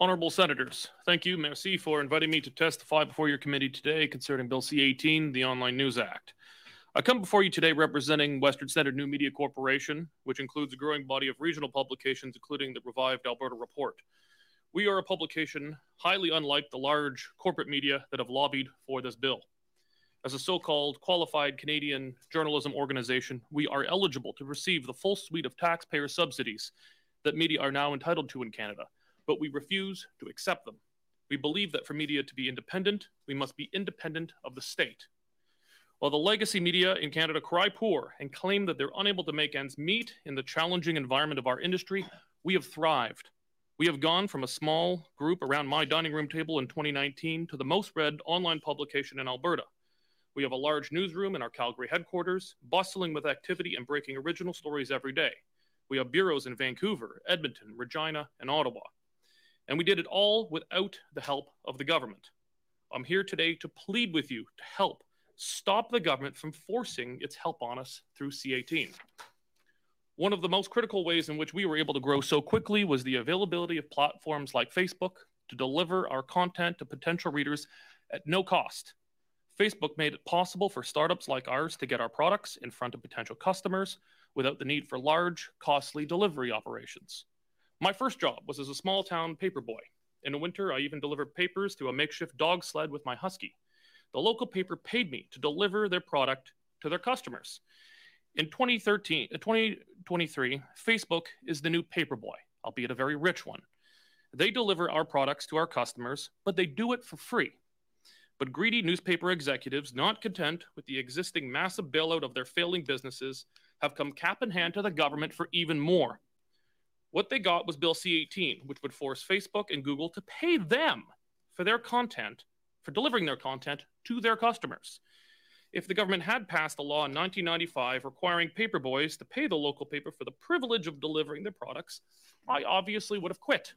Honorable Senators, thank you, merci, for inviting me to testify before your committee today concerning Bill C-18, the Online News Act. I come before you today representing Western Standard New Media Corporation, which includes a growing body of regional publications, including the Revived Alberta Report. We are a publication highly unlike the large corporate media that have lobbied for this bill. As a so called qualified Canadian journalism organization, we are eligible to receive the full suite of taxpayer subsidies that media are now entitled to in Canada, but we refuse to accept them. We believe that for media to be independent, we must be independent of the state. While the legacy media in Canada cry poor and claim that they're unable to make ends meet in the challenging environment of our industry, we have thrived. We have gone from a small group around my dining room table in 2019 to the most read online publication in Alberta. We have a large newsroom in our Calgary headquarters, bustling with activity and breaking original stories every day. We have bureaus in Vancouver, Edmonton, Regina, and Ottawa. And we did it all without the help of the government. I'm here today to plead with you to help stop the government from forcing its help on us through C18. One of the most critical ways in which we were able to grow so quickly was the availability of platforms like Facebook to deliver our content to potential readers at no cost Facebook made it possible for startups like ours to get our products in front of potential customers without the need for large, costly delivery operations. My first job was as a small town paper boy. In the winter, I even delivered papers to a makeshift dog sled with my husky. The local paper paid me to deliver their product to their customers. In 2013, 2023, uh, Facebook is the new paper boy, albeit a very rich one. They deliver our products to our customers, but they do it for free. But greedy newspaper executives, not content with the existing massive bailout of their failing businesses, have come cap in hand to the government for even more. What they got was Bill C 18, which would force Facebook and Google to pay them for their content, for delivering their content to their customers. If the government had passed a law in 1995 requiring paper boys to pay the local paper for the privilege of delivering their products, I obviously would have quit.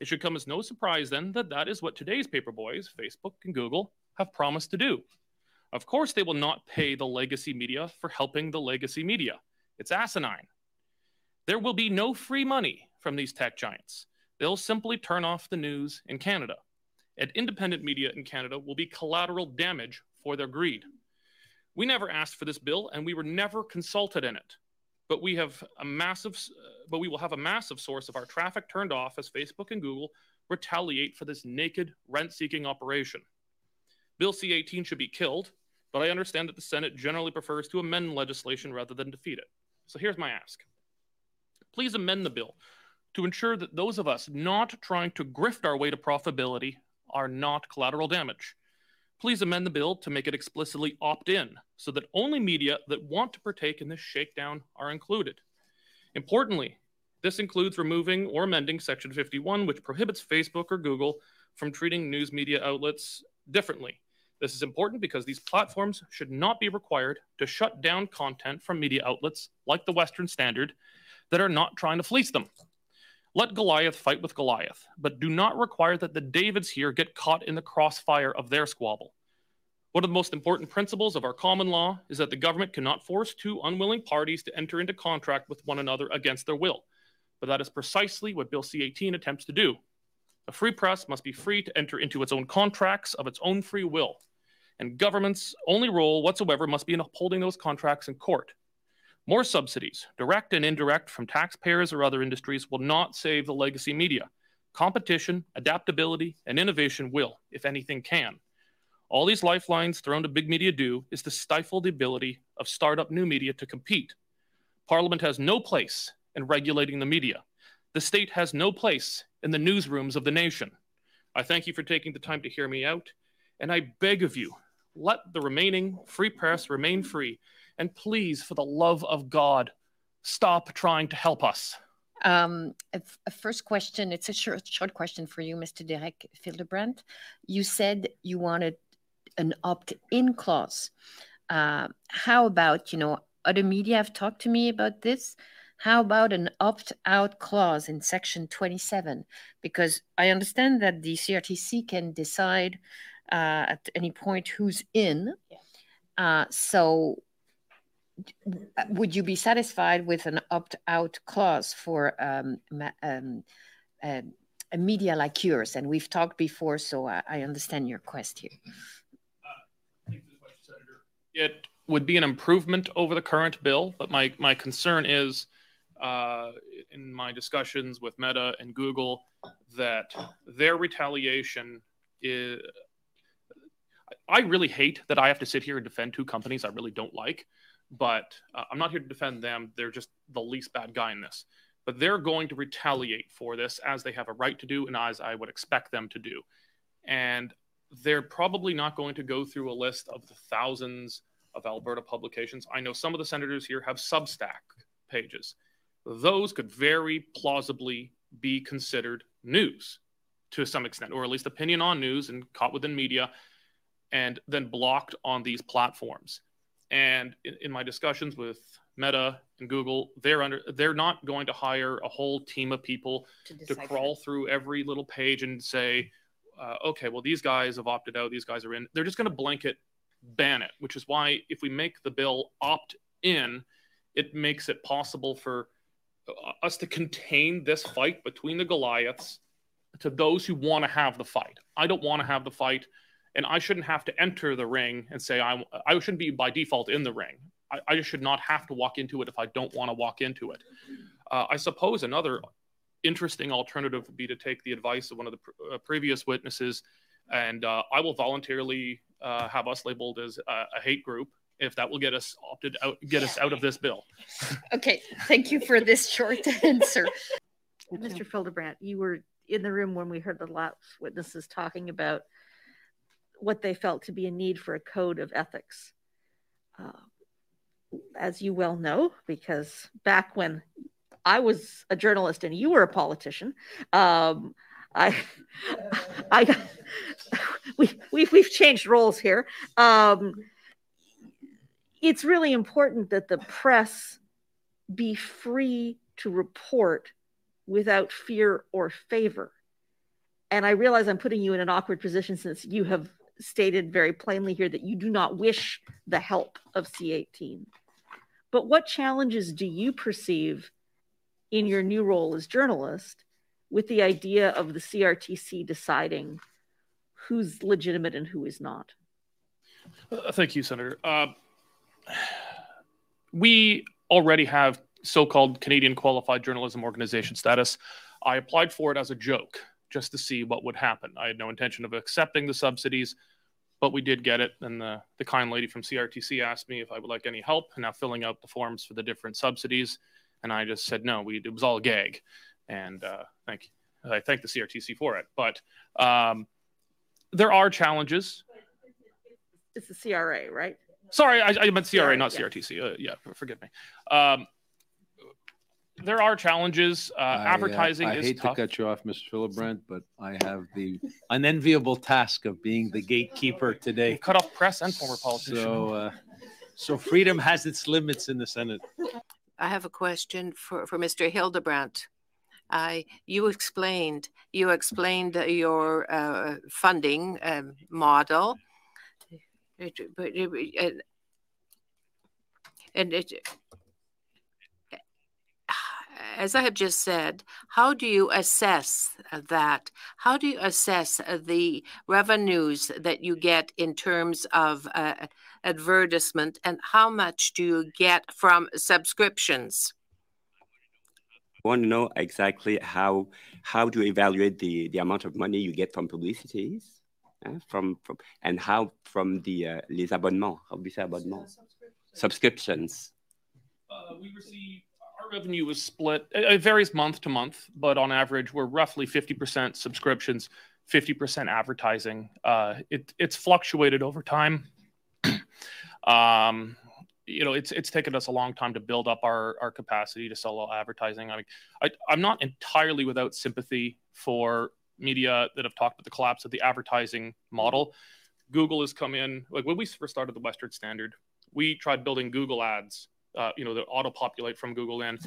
It should come as no surprise then that that is what today's paper boys, Facebook and Google, have promised to do. Of course, they will not pay the legacy media for helping the legacy media. It's asinine. There will be no free money from these tech giants. They'll simply turn off the news in Canada. And independent media in Canada will be collateral damage for their greed. We never asked for this bill and we were never consulted in it but we have a massive uh, but we will have a massive source of our traffic turned off as Facebook and Google retaliate for this naked rent-seeking operation. Bill C-18 should be killed, but I understand that the Senate generally prefers to amend legislation rather than defeat it. So here's my ask. Please amend the bill to ensure that those of us not trying to grift our way to profitability are not collateral damage please amend the bill to make it explicitly opt in so that only media that want to partake in this shakedown are included. Importantly, this includes removing or amending Section 51, which prohibits Facebook or Google from treating news media outlets differently. This is important because these platforms should not be required to shut down content from media outlets like the Western Standard that are not trying to fleece them. Let Goliath fight with Goliath, but do not require that the Davids here get caught in the crossfire of their squabble. One of the most important principles of our common law is that the government cannot force two unwilling parties to enter into contract with one another against their will. But that is precisely what Bill C 18 attempts to do. A free press must be free to enter into its own contracts of its own free will. And government's only role whatsoever must be in upholding those contracts in court. More subsidies, direct and indirect, from taxpayers or other industries will not save the legacy media. Competition, adaptability, and innovation will, if anything can. All these lifelines thrown to big media do is to stifle the ability of startup new media to compete. Parliament has no place in regulating the media. The state has no place in the newsrooms of the nation. I thank you for taking the time to hear me out, and I beg of you, let the remaining free press remain free and please, for the love of God, stop trying to help us. Um, a, a, first question, it's a short, short question for you, Mr. Derek Fildebrandt. You said you wanted an opt-in clause. Uh, how about, you know, other media have talked to me about this. How about an opt-out clause in section 27? Because I understand that the CRTC can decide uh, at any point who's in. Uh, so would you be satisfied with an opt-out clause for um, um, uh, a media like yours? And we've talked before, so I, I understand your quest here. It would be an improvement over the current bill, but my my concern is, uh, in my discussions with Meta and Google, that their retaliation is. I really hate that I have to sit here and defend two companies I really don't like, but uh, I'm not here to defend them. They're just the least bad guy in this. But they're going to retaliate for this as they have a right to do and as I would expect them to do. And they're probably not going to go through a list of the thousands of Alberta publications. I know some of the senators here have Substack pages. Those could very plausibly be considered news to some extent, or at least opinion on news and caught within media, and then blocked on these platforms. And in, in my discussions with Meta and Google, they're under they're not going to hire a whole team of people to, to crawl through every little page and say, uh, okay, well these guys have opted out, these guys are in. They're just going to blanket ban it, which is why if we make the bill opt in, it makes it possible for uh, us to contain this fight between the Goliaths to those who want to have the fight. I don't want to have the fight, and I shouldn't have to enter the ring and say I, I shouldn't be by default in the ring. I, I should not have to walk into it if I don't want to walk into it. Uh, I suppose another interesting alternative would be to take the advice of one of the pr- uh, previous witnesses, and uh, I will voluntarily uh, have us labeled as a, a, hate group if that will get us opted out, get us out of this bill. okay, thank you for this short answer. Mr. Fildebrandt, you were in the room when we heard the last witnesses talking about what they felt to be a need for a code of ethics. Uh, as you well know, because back when I was a journalist and you were a politician, um, I, I, we, we've, we've changed roles here. Um, it's really important that the press be free to report without fear or favor. And I realize I'm putting you in an awkward position since you have stated very plainly here that you do not wish the help of C18. But what challenges do you perceive in your new role as journalist with the idea of the CRTC deciding who's legitimate and who is not? Uh, thank you, Senator. Uh, we already have so called Canadian Qualified Journalism Organization status. I applied for it as a joke just to see what would happen. I had no intention of accepting the subsidies, but we did get it. And the, the kind lady from CRTC asked me if I would like any help now filling out the forms for the different subsidies. And I just said no, we, it was all a gag and uh, thank you. I thank the CRTC for it. But um, there are challenges. It's the CRA, right? Sorry, I, I meant CRA, not yeah. CRTC. Uh, yeah, forgive me. Um, there are challenges. Uh, I, uh, advertising I is hate tough. to cut you off, Mr. Fildebrandt, but I have the unenviable task of being the gatekeeper today. You cut off press and former politicians. So, uh, so freedom has its limits in the Senate. I have a question for, for Mr. Hildebrandt. I you explained you explained your uh, funding um, model, but it, and it, as I have just said, how do you assess that? How do you assess the revenues that you get in terms of uh, advertisement, and how much do you get from subscriptions? I want to know exactly how how do you evaluate the the amount of money you get from publicities, uh, from from and how from the uh, les abonnements. How do you say abonnements? Subscriptions. Uh, we receive our revenue is split. It varies month to month, but on average, we're roughly fifty percent subscriptions, fifty percent advertising. Uh, it it's fluctuated over time. um, you know, it's it's taken us a long time to build up our our capacity to sell advertising. I mean, I, I'm not entirely without sympathy for media that have talked about the collapse of the advertising model. Google has come in like when we first started the Western Standard, we tried building Google ads, uh, you know, the auto populate from Google in,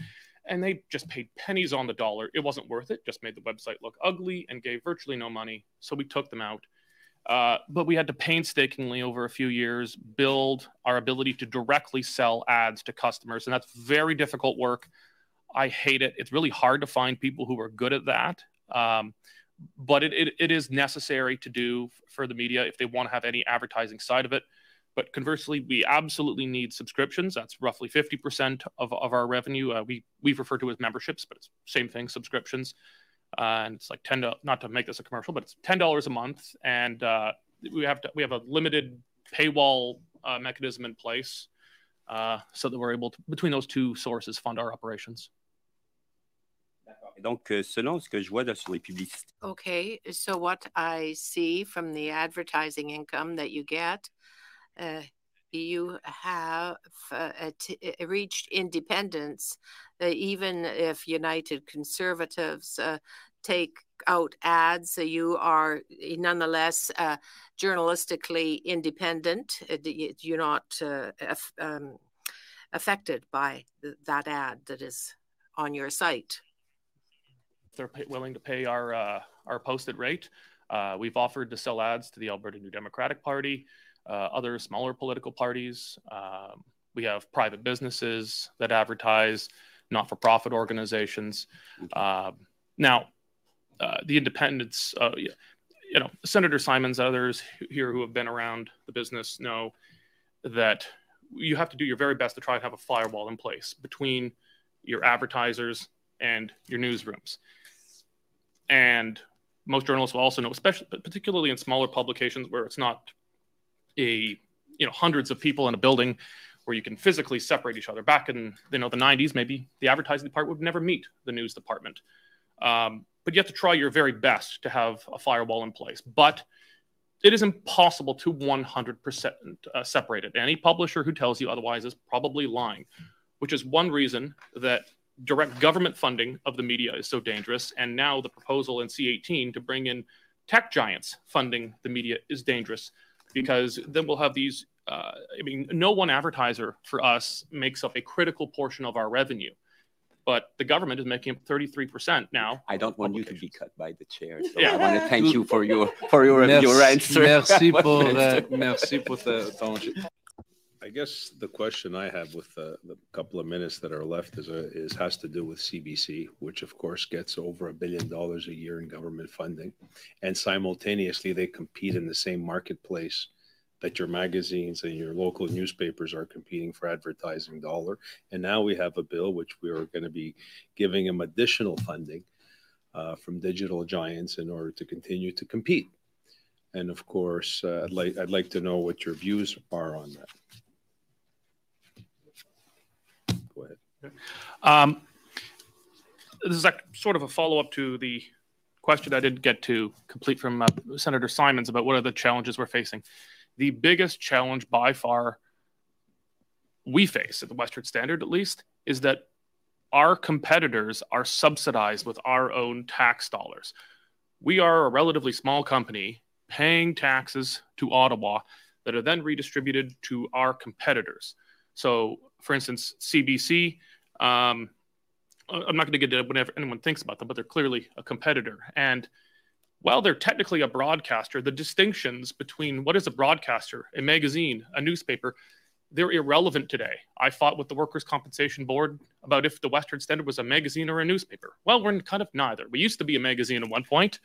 and they just paid pennies on the dollar. It wasn't worth it. Just made the website look ugly and gave virtually no money. So we took them out. Uh, but we had to painstakingly over a few years build our ability to directly sell ads to customers. And that's very difficult work. I hate it. It's really hard to find people who are good at that. Um, but it, it, it is necessary to do for the media if they want to have any advertising side of it. But conversely, we absolutely need subscriptions. That's roughly 50% of, of our revenue. Uh, we, we refer to as memberships, but it's same thing, subscriptions. Uh, and it's like 10 to, not to make this a commercial, but it's $10 a month. And uh, we have to, we have a limited paywall uh, mechanism in place uh, so that we're able to, between those two sources, fund our operations. Donc, euh, selon ce que je vois là, sur les publicités. Okay, so what I see from the advertising income that you get, you have uh, uh reached independence, uh, even if United Conservatives uh, take out ads, you are nonetheless journalistically independent. You're not um, affected by th that ad that is on your site If they're pay, willing to pay our uh, our posted rate. Uh, we've offered to sell ads to the Alberta New Democratic Party, uh, other smaller political parties. Um, we have private businesses that advertise, not-for-profit organizations. Uh, now, uh, the independents, uh, you know, Senator Simons, others here who have been around the business know that you have to do your very best to try and have a firewall in place between your advertisers and your newsrooms. And most journalists will also know, especially particularly in smaller publications where it's not a you know hundreds of people in a building where you can physically separate each other. Back in you know the 90s, maybe the advertising department would never meet the news department. Um, but you have to try your very best to have a firewall in place. But it is impossible to 100% uh, separate it. Any publisher who tells you otherwise is probably lying, which is one reason that direct government funding of the media is so dangerous. And now the proposal in C18 to bring in tech giants funding the media is dangerous because then we'll have these. Uh, I mean, no one advertiser for us makes up a critical portion of our revenue, but the government is making up 33% now. I don't want you to be cut by the chair. So yeah. I want to thank you for your for your, merci, your answer. Merci pour, uh, merci pour ton, I guess the question I have with the, the couple of minutes that are left is, a, is has to do with CBC, which of course gets over a billion dollars a year in government funding, and simultaneously they compete in the same marketplace that your magazines and your local newspapers are competing for advertising dollar. And now we have a bill which we are going to be giving them additional funding uh, from digital giants in order to continue to compete. And of course, uh, I'd like I'd like to know what your views are on that. Um, this is sort of a follow up to the question I didn't get to complete from uh, Senator Simons about what are the challenges we're facing. The biggest challenge by far we face at the Western Standard, at least, is that our competitors are subsidized with our own tax dollars. We are a relatively small company paying taxes to Ottawa that are then redistributed to our competitors. So, for instance, CBC, um, I'm not going to get into whatever anyone thinks about them, but they're clearly a competitor. And while they're technically a broadcaster, the distinctions between what is a broadcaster, a magazine, a newspaper, they're irrelevant today. I fought with the Workers' Compensation Board about if the Western Standard was a magazine or a newspaper. Well, we're kind of neither. We used to be a magazine at one point,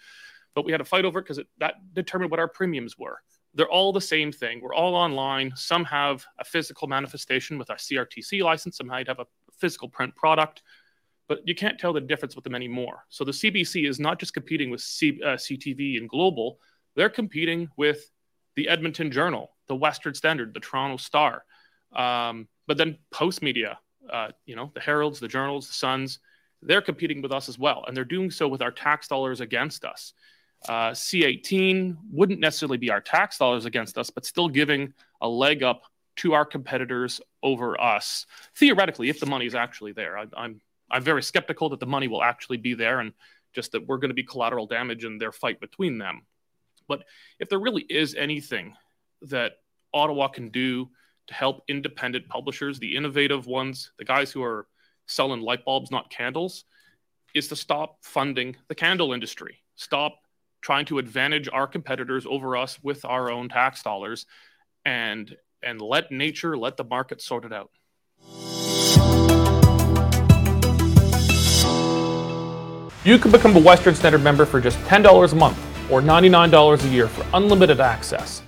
but we had a fight over it because that determined what our premiums were. They're all the same thing. We're all online. Some have a physical manifestation with our CRTC license. Some might have a physical print product, but you can't tell the difference with them anymore. So the CBC is not just competing with C, uh, CTV and Global, they're competing with the Edmonton Journal, the Western Standard, the Toronto Star, um, but then Postmedia, uh, you know, the Heralds, the Journals, the Suns, they're competing with us as well, and they're doing so with our tax dollars against us. Uh, C18 wouldn't necessarily be our tax dollars against us, but still giving a leg up to our competitors over us. Theoretically, if the money is actually there, I, I'm I'm very skeptical that the money will actually be there, and just that we're going to be collateral damage in their fight between them. But if there really is anything that Ottawa can do to help independent publishers, the innovative ones, the guys who are selling light bulbs, not candles, is to stop funding the candle industry. Stop trying to advantage our competitors over us with our own tax dollars and and let nature, let the market sort it out. You can become a Western Standard member for just $10 a month or $99 a year for unlimited access.